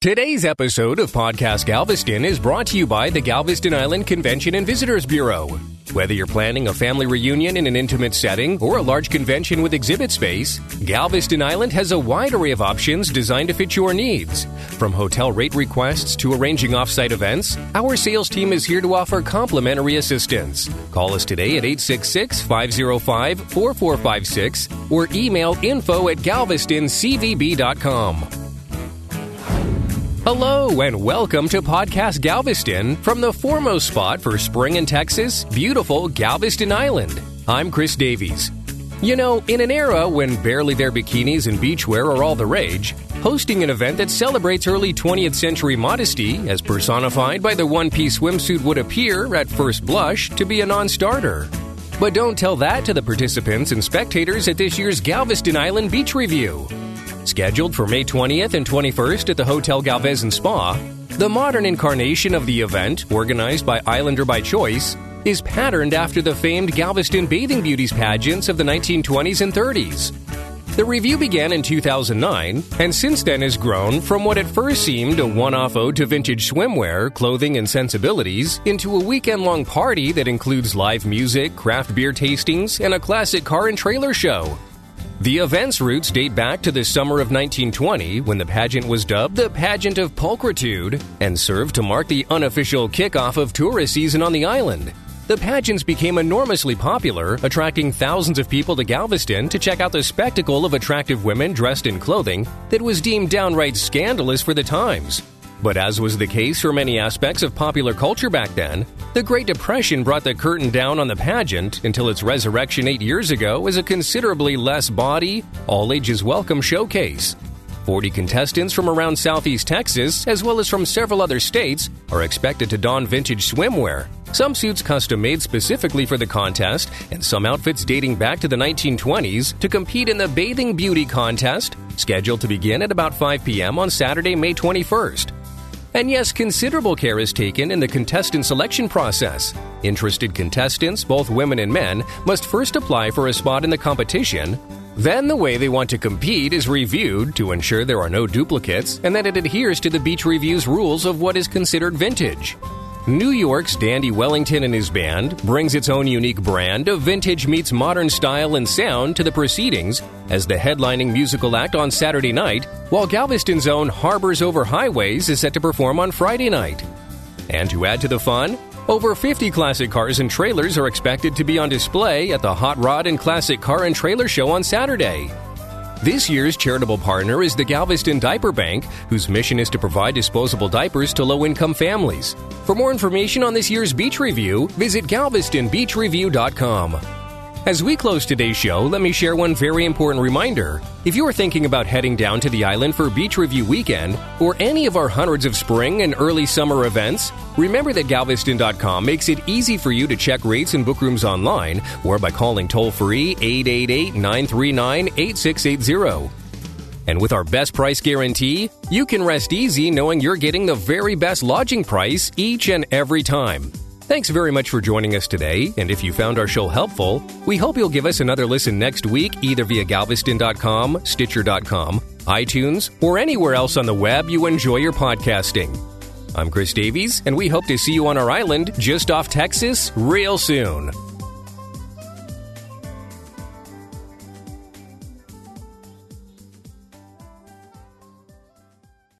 Today's episode of Podcast Galveston is brought to you by the Galveston Island Convention and Visitors Bureau. Whether you're planning a family reunion in an intimate setting or a large convention with exhibit space, Galveston Island has a wide array of options designed to fit your needs. From hotel rate requests to arranging offsite events, our sales team is here to offer complimentary assistance. Call us today at 866 505 4456 or email info at galvestoncvb.com. Hello and welcome to Podcast Galveston from the foremost spot for spring in Texas, beautiful Galveston Island. I'm Chris Davies. You know, in an era when barely there bikinis and beachwear are all the rage, hosting an event that celebrates early 20th century modesty as personified by the one piece swimsuit would appear, at first blush, to be a non starter. But don't tell that to the participants and spectators at this year's Galveston Island Beach Revue. Scheduled for May 20th and 21st at the Hotel Galvez and Spa, the modern incarnation of the event, organized by Islander by Choice, is patterned after the famed Galveston Bathing Beauties pageants of the 1920s and 30s. The review began in 2009 and since then has grown from what at first seemed a one off ode to vintage swimwear, clothing, and sensibilities into a weekend long party that includes live music, craft beer tastings, and a classic car and trailer show. The event's roots date back to the summer of 1920 when the pageant was dubbed the Pageant of Pulchritude and served to mark the unofficial kickoff of tourist season on the island. The pageants became enormously popular, attracting thousands of people to Galveston to check out the spectacle of attractive women dressed in clothing that was deemed downright scandalous for the times. But as was the case for many aspects of popular culture back then, the Great Depression brought the curtain down on the pageant until its resurrection eight years ago as a considerably less body, all ages welcome showcase. 40 contestants from around southeast Texas, as well as from several other states, are expected to don vintage swimwear. Some suits custom made specifically for the contest, and some outfits dating back to the 1920s to compete in the Bathing Beauty Contest, scheduled to begin at about 5 p.m. on Saturday, May 21st. And yes, considerable care is taken in the contestant selection process. Interested contestants, both women and men, must first apply for a spot in the competition. Then the way they want to compete is reviewed to ensure there are no duplicates and that it adheres to the Beach Revue's rules of what is considered vintage. New York's Dandy Wellington and his band brings its own unique brand of vintage meets modern style and sound to the proceedings as the headlining musical act on Saturday night, while Galveston's own Harbors Over Highways is set to perform on Friday night. And to add to the fun, over 50 classic cars and trailers are expected to be on display at the Hot Rod and Classic Car and Trailer Show on Saturday. This year's charitable partner is the Galveston Diaper Bank, whose mission is to provide disposable diapers to low income families. For more information on this year's beach review, visit galvestonbeachrevue.com. As we close today's show, let me share one very important reminder. If you are thinking about heading down to the island for Beach Revue Weekend or any of our hundreds of spring and early summer events, remember that Galveston.com makes it easy for you to check rates and book rooms online or by calling toll free 888 939 8680. And with our best price guarantee, you can rest easy knowing you're getting the very best lodging price each and every time. Thanks very much for joining us today, and if you found our show helpful, we hope you'll give us another listen next week either via galveston.com, stitcher.com, iTunes, or anywhere else on the web you enjoy your podcasting. I'm Chris Davies, and we hope to see you on our island just off Texas real soon.